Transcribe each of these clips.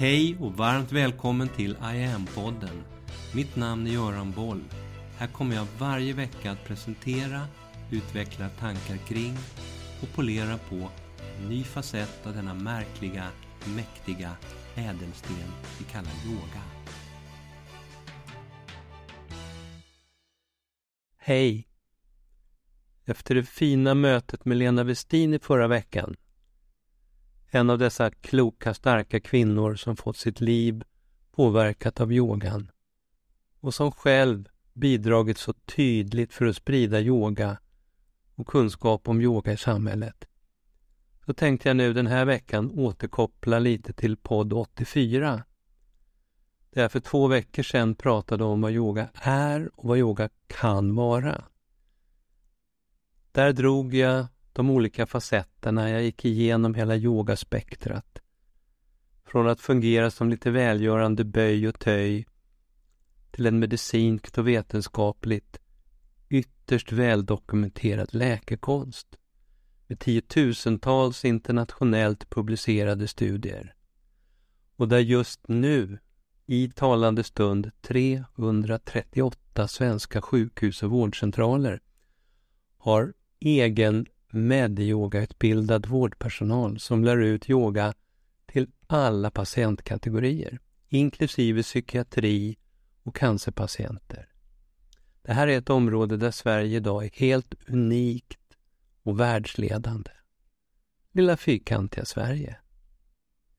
Hej och varmt välkommen till I am-podden. Mitt namn är Göran Boll. Här kommer jag varje vecka att presentera, utveckla tankar kring och polera på en ny facett av denna märkliga, mäktiga ädelsten vi kallar yoga. Hej! Efter det fina mötet med Lena Westin i förra veckan en av dessa kloka, starka kvinnor som fått sitt liv påverkat av yogan och som själv bidragit så tydligt för att sprida yoga och kunskap om yoga i samhället. Så tänkte jag nu den här veckan återkoppla lite till podd 84 där jag för två veckor sedan pratade om vad yoga är och vad yoga kan vara. Där drog jag de olika facetterna. Jag gick igenom hela yogaspektrat. Från att fungera som lite välgörande böj och töj till en medicinskt och vetenskapligt ytterst väldokumenterad läkekonst med tiotusentals internationellt publicerade studier. Och där just nu, i talande stund, 338 svenska sjukhus och vårdcentraler har egen med yogautbildad vårdpersonal som lär ut yoga till alla patientkategorier, inklusive psykiatri och cancerpatienter. Det här är ett område där Sverige idag är helt unikt och världsledande. Lilla fyrkantiga Sverige.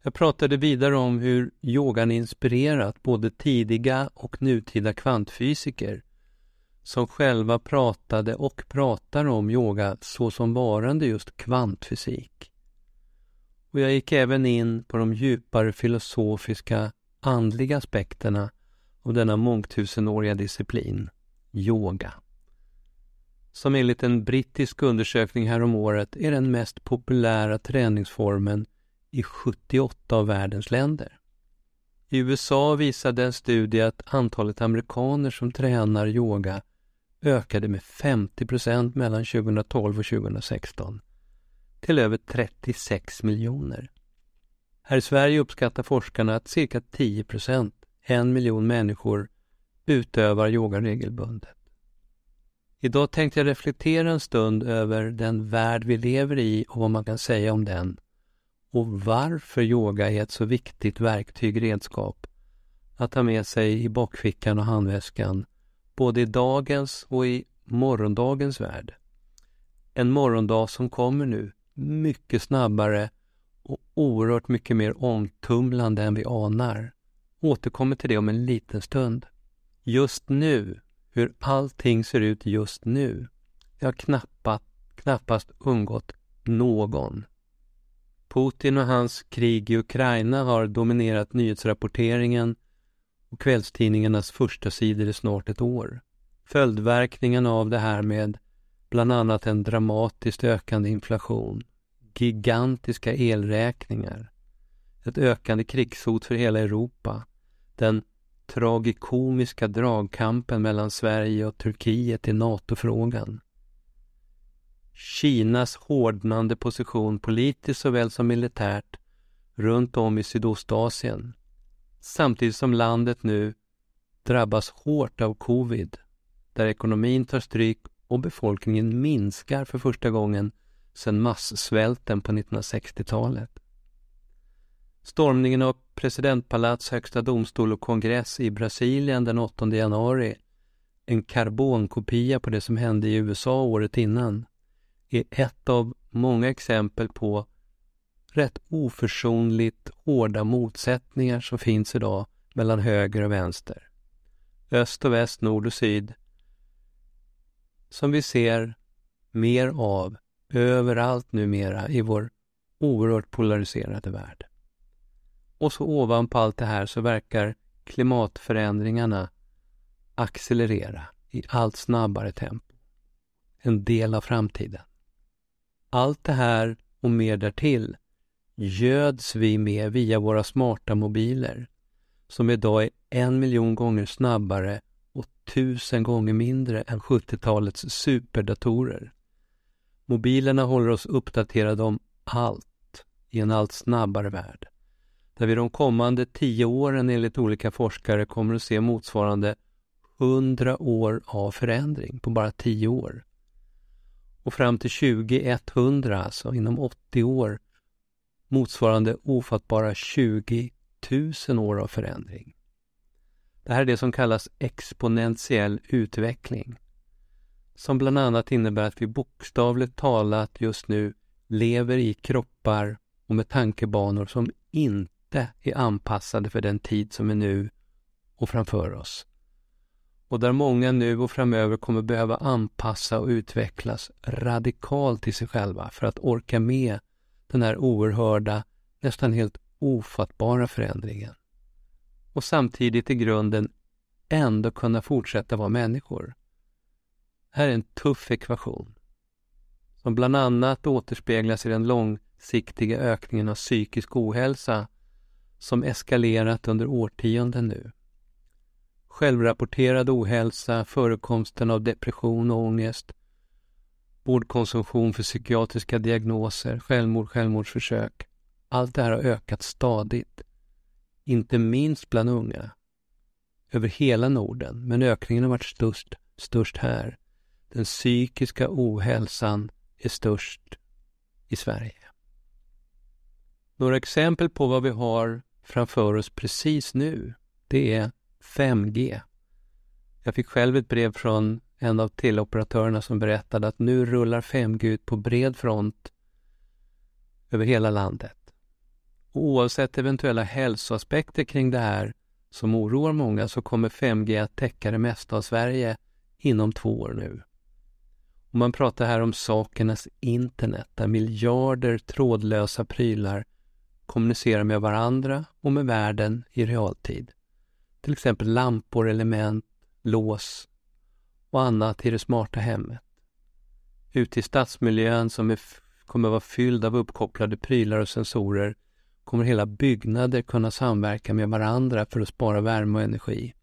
Jag pratade vidare om hur yogan inspirerat både tidiga och nutida kvantfysiker som själva pratade och pratar om yoga såsom varande just kvantfysik. Och jag gick även in på de djupare filosofiska, andliga aspekterna av denna mångtusenåriga disciplin, yoga. Som enligt en brittisk undersökning häromåret är den mest populära träningsformen i 78 av världens länder. I USA visade en studie att antalet amerikaner som tränar yoga ökade med 50 procent mellan 2012 och 2016 till över 36 miljoner. Här i Sverige uppskattar forskarna att cirka 10 procent, en miljon människor, utövar yoga regelbundet. Idag tänkte jag reflektera en stund över den värld vi lever i och vad man kan säga om den och varför yoga är ett så viktigt verktyg, redskap att ha med sig i bakfickan och handväskan både i dagens och i morgondagens värld. En morgondag som kommer nu mycket snabbare och oerhört mycket mer omtumlande än vi anar. Återkommer till det om en liten stund. Just nu, hur allting ser ut just nu, det har knappast, knappast undgått någon. Putin och hans krig i Ukraina har dominerat nyhetsrapporteringen och kvällstidningarnas första sidor i snart ett år. Följdverkningen av det här med bland annat en dramatiskt ökande inflation, gigantiska elräkningar, ett ökande krigshot för hela Europa, den tragikomiska dragkampen mellan Sverige och Turkiet i NATO-frågan. Kinas hårdnande position politiskt såväl som militärt runt om i Sydostasien samtidigt som landet nu drabbas hårt av covid, där ekonomin tar stryk och befolkningen minskar för första gången sedan massvälten på 1960-talet. Stormningen av presidentpalats, högsta domstol och kongress i Brasilien den 8 januari, en karbonkopia på det som hände i USA året innan, är ett av många exempel på rätt oförsonligt hårda motsättningar som finns idag mellan höger och vänster. Öst och väst, nord och syd. Som vi ser mer av överallt numera i vår oerhört polariserade värld. Och så ovanpå allt det här så verkar klimatförändringarna accelerera i allt snabbare tempo. En del av framtiden. Allt det här och mer därtill göds vi med via våra smarta mobiler som idag är en miljon gånger snabbare och tusen gånger mindre än 70-talets superdatorer. Mobilerna håller oss uppdaterade om allt i en allt snabbare värld där vi de kommande tio åren enligt olika forskare kommer att se motsvarande hundra år av förändring på bara tio år. Och fram till 2100, alltså inom 80 år, motsvarande ofattbara 20 000 år av förändring. Det här är det som kallas exponentiell utveckling, som bland annat innebär att vi bokstavligt talat just nu lever i kroppar och med tankebanor som inte är anpassade för den tid som är nu och framför oss. Och där många nu och framöver kommer behöva anpassa och utvecklas radikalt i sig själva för att orka med den här oerhörda, nästan helt ofattbara förändringen. Och samtidigt i grunden ändå kunna fortsätta vara människor. Här är en tuff ekvation som bland annat återspeglas i den långsiktiga ökningen av psykisk ohälsa som eskalerat under årtionden nu. Självrapporterad ohälsa, förekomsten av depression och ångest, vårdkonsumtion för psykiatriska diagnoser, självmord, självmordsförsök. Allt det här har ökat stadigt. Inte minst bland unga. Över hela Norden, men ökningen har varit störst, störst här. Den psykiska ohälsan är störst i Sverige. Några exempel på vad vi har framför oss precis nu, det är 5G. Jag fick själv ett brev från en av teleoperatörerna som berättade att nu rullar 5G ut på bred front över hela landet. Oavsett eventuella hälsoaspekter kring det här som oroar många så kommer 5G att täcka det mesta av Sverige inom två år nu. Och man pratar här om sakernas internet där miljarder trådlösa prylar kommunicerar med varandra och med världen i realtid. Till exempel lampor, element, lås och annat i det smarta hemmet. Ute i stadsmiljön som är, kommer vara fylld av uppkopplade prylar och sensorer kommer hela byggnader kunna samverka med varandra för att spara värme och energi.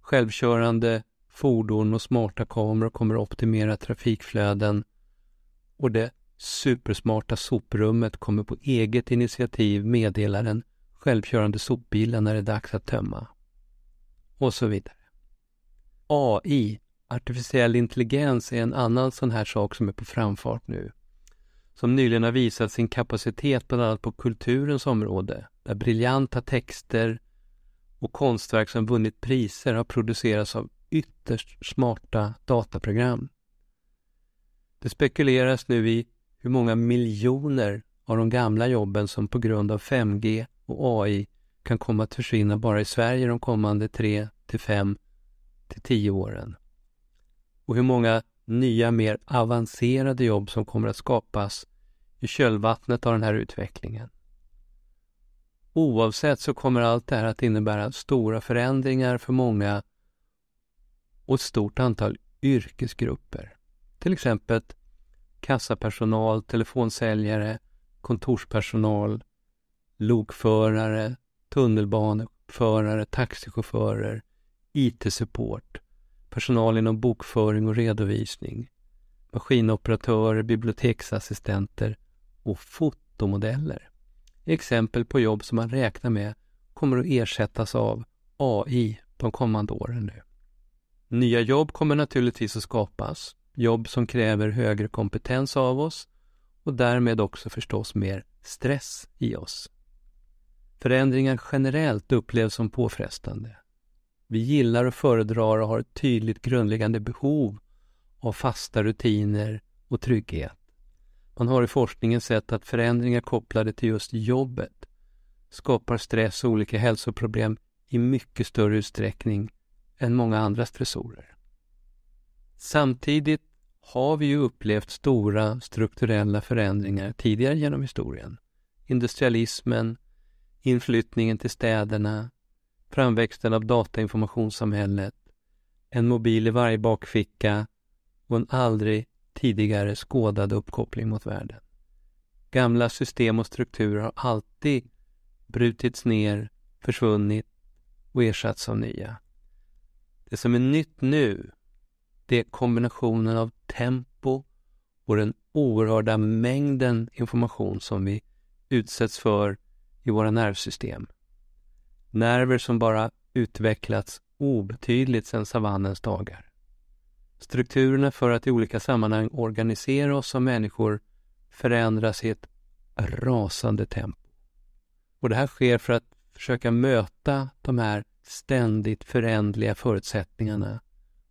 Självkörande fordon och smarta kameror kommer att optimera trafikflöden och det supersmarta soprummet kommer på eget initiativ meddela den självkörande sopbilen när det är dags att tömma. Och så vidare. AI, artificiell intelligens, är en annan sån här sak som är på framfart nu. Som nyligen har visat sin kapacitet bland annat på kulturens område, där briljanta texter och konstverk som vunnit priser har producerats av ytterst smarta dataprogram. Det spekuleras nu i hur många miljoner av de gamla jobben som på grund av 5G och AI kan komma att försvinna bara i Sverige de kommande 3 till 5 till tio åren. Och hur många nya, mer avancerade jobb som kommer att skapas i kölvattnet av den här utvecklingen. Oavsett så kommer allt det här att innebära stora förändringar för många och ett stort antal yrkesgrupper. Till exempel kassapersonal, telefonsäljare, kontorspersonal, lokförare, tunnelbaneförare, taxichaufförer, IT-support, personal inom bokföring och redovisning, maskinoperatörer, biblioteksassistenter och fotomodeller. Exempel på jobb som man räknar med kommer att ersättas av AI de kommande åren nu. Nya jobb kommer naturligtvis att skapas, jobb som kräver högre kompetens av oss och därmed också förstås mer stress i oss. Förändringar generellt upplevs som påfrestande. Vi gillar och föredrar och har ett tydligt grundläggande behov av fasta rutiner och trygghet. Man har i forskningen sett att förändringar kopplade till just jobbet skapar stress och olika hälsoproblem i mycket större utsträckning än många andra stressorer. Samtidigt har vi ju upplevt stora strukturella förändringar tidigare genom historien. Industrialismen, inflyttningen till städerna, framväxten av datainformationssamhället, en mobil i varje bakficka och en aldrig tidigare skådad uppkoppling mot världen. Gamla system och strukturer har alltid brutits ner, försvunnit och ersatts av nya. Det som är nytt nu, det är kombinationen av tempo och den oerhörda mängden information som vi utsätts för i våra nervsystem. Nerver som bara utvecklats obetydligt sedan savannens dagar. Strukturerna för att i olika sammanhang organisera oss som människor förändras i ett rasande tempo. Och det här sker för att försöka möta de här ständigt förändliga förutsättningarna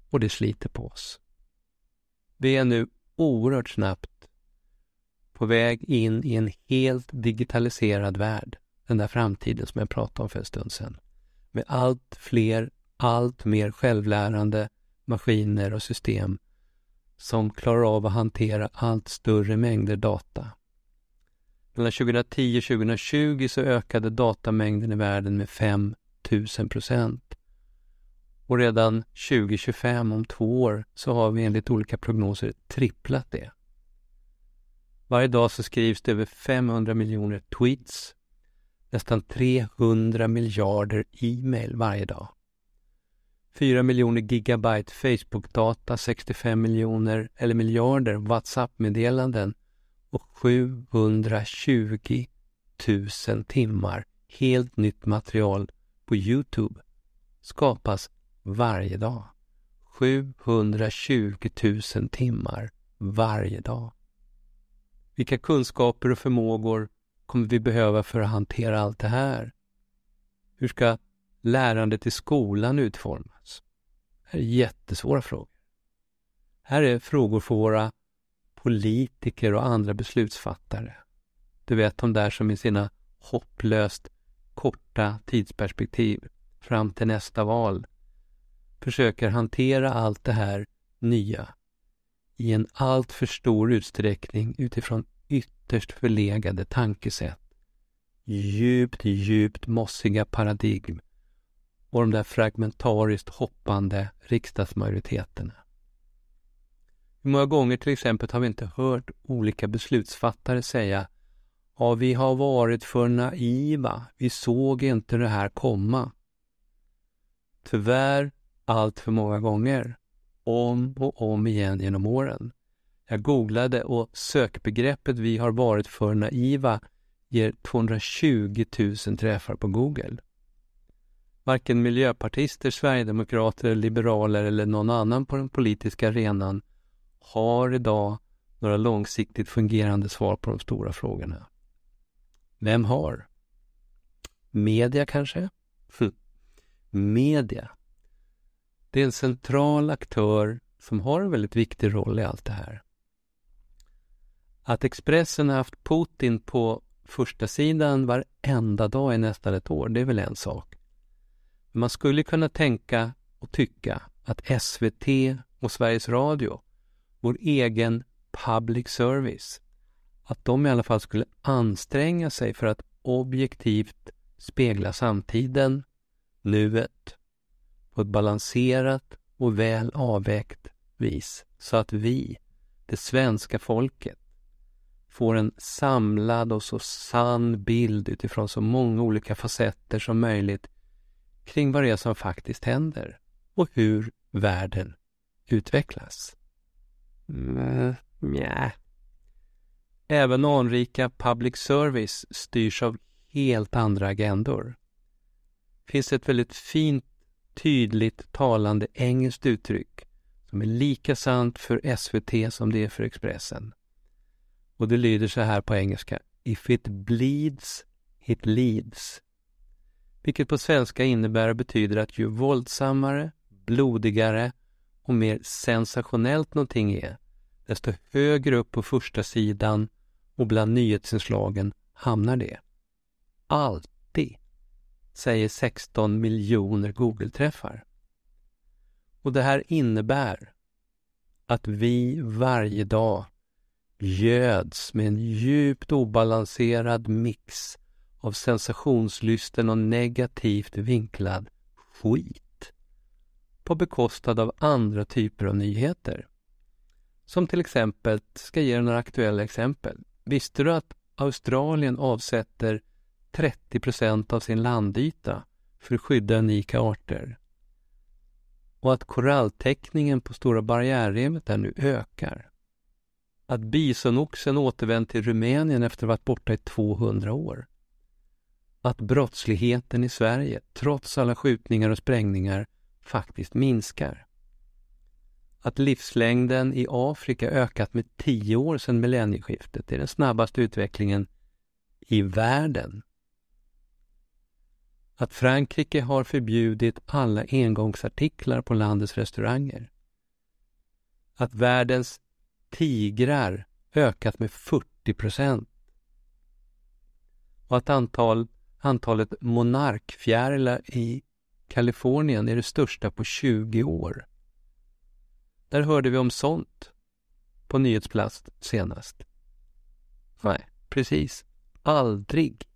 och det sliter på oss. Vi är nu oerhört snabbt på väg in i en helt digitaliserad värld. Den där framtiden som jag pratade om för en stund sedan. Med allt fler, allt mer självlärande maskiner och system som klarar av att hantera allt större mängder data. Mellan 2010 och 2020 så ökade datamängden i världen med 5 000 procent. Och redan 2025, om två år, så har vi enligt olika prognoser tripplat det. Varje dag så skrivs det över 500 miljoner tweets, nästan 300 miljarder e-mail varje dag. 4 miljoner gigabyte Facebook-data, 65 miljoner eller miljarder WhatsApp-meddelanden och 720 000 timmar helt nytt material på Youtube skapas varje dag. 720 000 timmar varje dag. Vilka kunskaper och förmågor kommer vi behöva för att hantera allt det här? Hur ska lärandet i skolan utformas? Det här är jättesvåra frågor. Här är frågor för våra politiker och andra beslutsfattare. Du vet de där som i sina hopplöst korta tidsperspektiv fram till nästa val försöker hantera allt det här nya i en alltför stor utsträckning utifrån ytterst förlegade tankesätt. Djupt, djupt mossiga paradigm och de där fragmentariskt hoppande riksdagsmajoriteterna. Hur många gånger till exempel har vi inte hört olika beslutsfattare säga Ja, vi har varit för naiva. Vi såg inte det här komma. Tyvärr allt för många gånger. Om och om igen genom åren. Jag googlade och sökbegreppet vi har varit för naiva ger 220 000 träffar på Google. Varken miljöpartister, sverigedemokrater, liberaler eller någon annan på den politiska arenan har idag några långsiktigt fungerande svar på de stora frågorna. Vem har? Media kanske? Hm. Media. Det är en central aktör som har en väldigt viktig roll i allt det här. Att Expressen har haft Putin på första sidan varenda dag i nästan ett år, det är väl en sak. Men man skulle kunna tänka och tycka att SVT och Sveriges Radio, vår egen public service, att de i alla fall skulle anstränga sig för att objektivt spegla samtiden, nuet, på ett balanserat och väl avvägt vis så att vi, det svenska folket, får en samlad och så sann bild utifrån så många olika facetter som möjligt kring vad det är som faktiskt händer och hur världen utvecklas. Mm, nja. Även anrika public service styrs av helt andra agendor. Det finns ett väldigt fint, tydligt, talande engelskt uttryck som är lika sant för SVT som det är för Expressen. Och det lyder så här på engelska. If it bleeds, it leads. Vilket på svenska innebär och betyder att ju våldsammare, blodigare och mer sensationellt någonting är, desto högre upp på första sidan och bland nyhetsinslagen hamnar det. Alltid, säger 16 miljoner Google-träffar. Och det här innebär att vi varje dag göds med en djupt obalanserad mix av sensationslysten och negativt vinklad skit på bekostnad av andra typer av nyheter. Som till exempel, ska ge några aktuella exempel. Visste du att Australien avsätter 30 procent av sin landyta för att skydda unika arter? Och att koralltäckningen på Stora barriärrevet där nu ökar? Att bisonoxen återvänt till Rumänien efter att ha varit borta i 200 år? att brottsligheten i Sverige, trots alla skjutningar och sprängningar, faktiskt minskar. Att livslängden i Afrika ökat med 10 år sedan millennieskiftet. Det är den snabbaste utvecklingen i världen. Att Frankrike har förbjudit alla engångsartiklar på landets restauranger. Att världens tigrar ökat med 40 procent. Och att antal, antalet monarkfjärilar i Kalifornien är det största på 20 år. Där hörde vi om sånt på nyhetsplats senast. Nej, precis. Aldrig.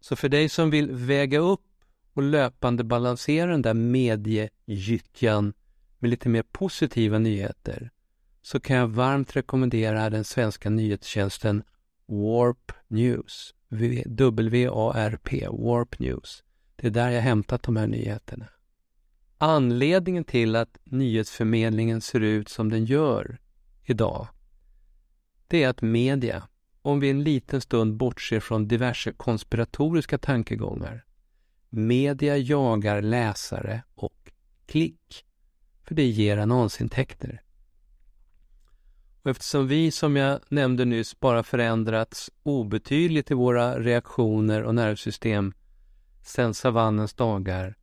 Så för dig som vill väga upp och löpande balansera den där mediegyttjan med lite mer positiva nyheter så kan jag varmt rekommendera den svenska nyhetstjänsten Warp News. W-A-R-P, Warp News. Det är där jag hämtat de här nyheterna. Anledningen till att nyhetsförmedlingen ser ut som den gör idag, det är att media, om vi en liten stund bortser från diverse konspiratoriska tankegångar, media jagar läsare och klick, för det ger annonsintäkter. Och eftersom vi, som jag nämnde nyss, bara förändrats obetydligt i våra reaktioner och nervsystem sedan savannens dagar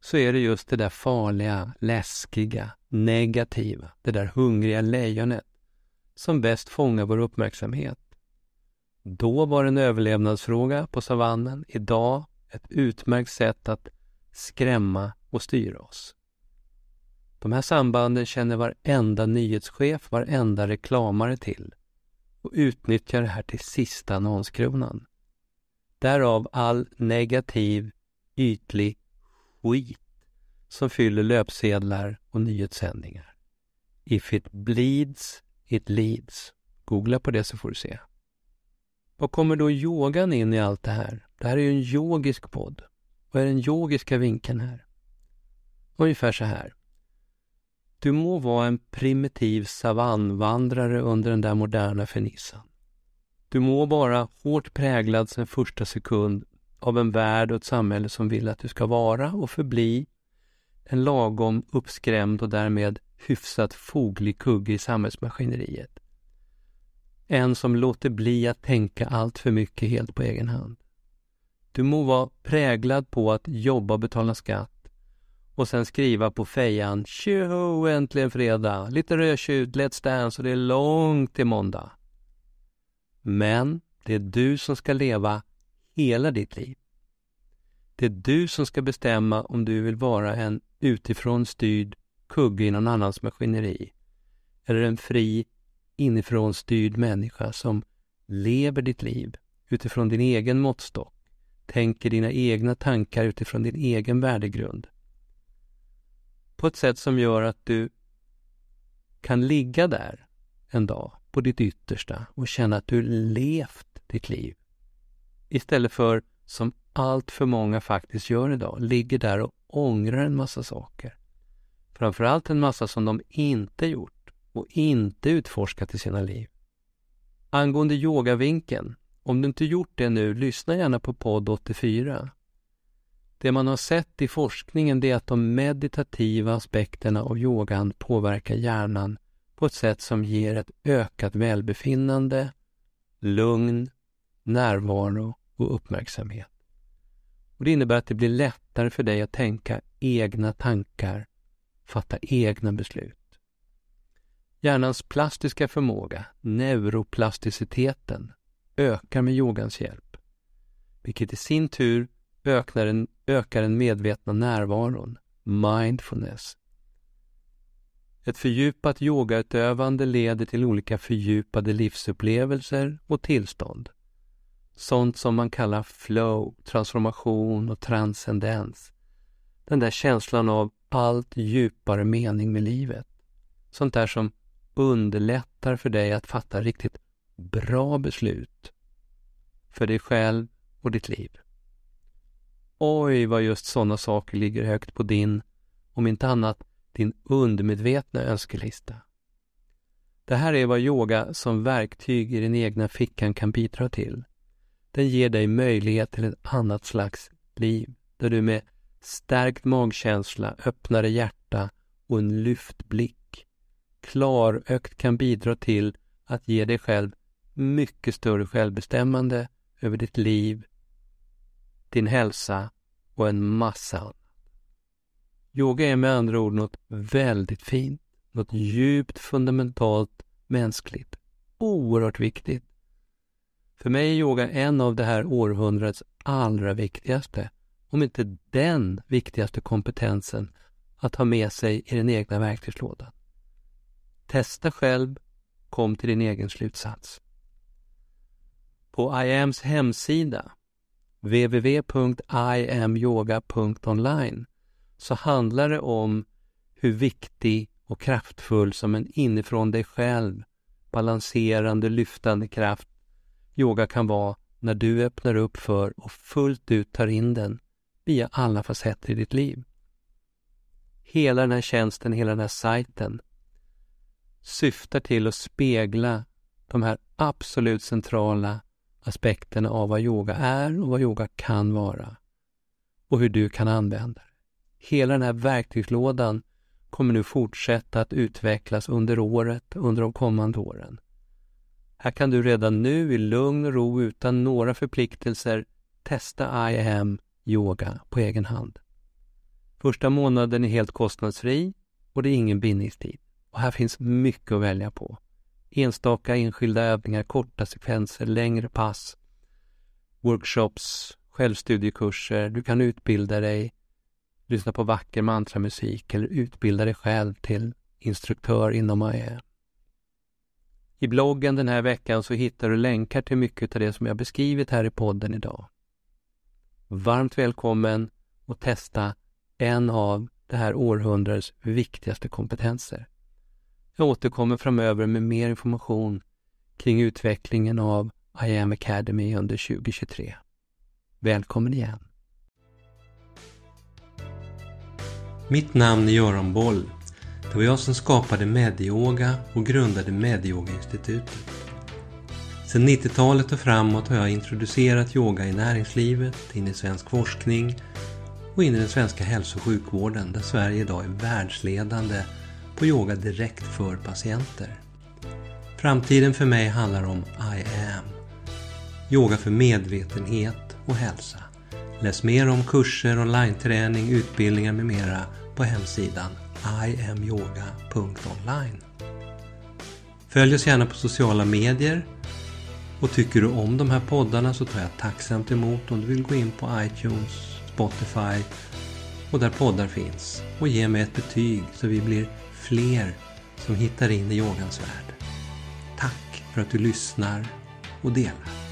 så är det just det där farliga, läskiga, negativa, det där hungriga lejonet som bäst fångar vår uppmärksamhet. Då var det en överlevnadsfråga på savannen, idag ett utmärkt sätt att skrämma och styra oss. De här sambanden känner varenda nyhetschef, varenda reklamare till och utnyttjar det här till sista annonskronan. Därav all negativ, ytlig skit som fyller löpsedlar och nyhetssändningar. If it bleeds, it leads. Googla på det så får du se. Vad kommer då yogan in i allt det här? Det här är ju en yogisk podd. Vad är den yogiska vinkeln här? Ungefär så här. Du må vara en primitiv savannvandrare under den där moderna fernissan. Du må vara hårt präglad sedan första sekund av en värld och ett samhälle som vill att du ska vara och förbli en lagom uppskrämd och därmed hyfsat foglig kugge i samhällsmaskineriet. En som låter bli att tänka allt för mycket helt på egen hand. Du må vara präglad på att jobba och betala skatt och sen skriva på fejan Tjoho, äntligen fredag, lite rödtjut, Let's Dance och det är långt till måndag. Men det är du som ska leva hela ditt liv. Det är du som ska bestämma om du vill vara en utifrån styrd kugge i någon annans maskineri eller en fri inifrån styrd människa som lever ditt liv utifrån din egen måttstock, tänker dina egna tankar utifrån din egen värdegrund. På ett sätt som gör att du kan ligga där en dag på ditt yttersta och känna att du levt ditt liv. Istället för, som allt för många faktiskt gör idag, ligger där och ångrar en massa saker. Framförallt en massa som de inte gjort och inte utforskat i sina liv. Angående yogavinkeln, om du inte gjort det nu, lyssna gärna på podd 84. Det man har sett i forskningen är att de meditativa aspekterna av yogan påverkar hjärnan på ett sätt som ger ett ökat välbefinnande, lugn, närvaro och uppmärksamhet. Och Det innebär att det blir lättare för dig att tänka egna tankar, fatta egna beslut. Hjärnans plastiska förmåga, neuroplasticiteten, ökar med yogans hjälp, vilket i sin tur ökar den, ökar den medvetna närvaron, mindfulness. Ett fördjupat yogautövande leder till olika fördjupade livsupplevelser och tillstånd. Sånt som man kallar flow, transformation och transcendens. Den där känslan av allt djupare mening med livet. Sånt där som underlättar för dig att fatta riktigt bra beslut för dig själv och ditt liv. Oj, vad just sådana saker ligger högt på din, om inte annat, din undermedvetna önskelista. Det här är vad yoga som verktyg i den egna fickan kan bidra till. Den ger dig möjlighet till ett annat slags liv där du med stärkt magkänsla, öppnare hjärta och en lyft blick klarökt kan bidra till att ge dig själv mycket större självbestämmande över ditt liv, din hälsa och en massa annat. Yoga är med andra ord något väldigt fint, något djupt fundamentalt mänskligt, oerhört viktigt. För mig är yoga en av det här århundradets allra viktigaste, om inte den viktigaste kompetensen att ha med sig i den egna verktygslådan. Testa själv, kom till din egen slutsats. På IAMs hemsida www.iamyoga.online så handlar det om hur viktig och kraftfull som en inifrån dig själv balanserande, lyftande kraft yoga kan vara när du öppnar upp för och fullt ut tar in den via alla facetter i ditt liv. Hela den här tjänsten, hela den här sajten syftar till att spegla de här absolut centrala aspekterna av vad yoga är och vad yoga kan vara och hur du kan använda det. Hela den här verktygslådan kommer nu fortsätta att utvecklas under året, under de kommande åren. Här kan du redan nu i lugn och ro utan några förpliktelser testa I am yoga på egen hand. Första månaden är helt kostnadsfri och det är ingen bindningstid. Och här finns mycket att välja på. Enstaka enskilda övningar, korta sekvenser, längre pass, workshops, självstudiekurser. Du kan utbilda dig, lyssna på vacker mantramusik eller utbilda dig själv till instruktör inom AE. I bloggen den här veckan så hittar du länkar till mycket av det som jag beskrivit här i podden idag. Varmt välkommen att testa en av det här århundradets viktigaste kompetenser. Jag återkommer framöver med mer information kring utvecklingen av I am Academy under 2023. Välkommen igen! Mitt namn är Göran Boll. Det var jag som skapade Medyoga och grundade Medyoga-institutet. Sedan 90-talet och framåt har jag introducerat yoga i näringslivet, in i svensk forskning och in i den svenska hälso och sjukvården där Sverige idag är världsledande på yoga direkt för patienter. Framtiden för mig handlar om I am. Yoga för medvetenhet och hälsa. Läs mer om kurser, online-träning, utbildningar med mera på hemsidan iamyoga.online. Följ oss gärna på sociala medier och tycker du om de här poddarna så tar jag tacksamt emot om du vill gå in på iTunes, Spotify och där poddar finns och ge mig ett betyg så vi blir fler som hittar in i yogans värld. Tack för att du lyssnar och delar.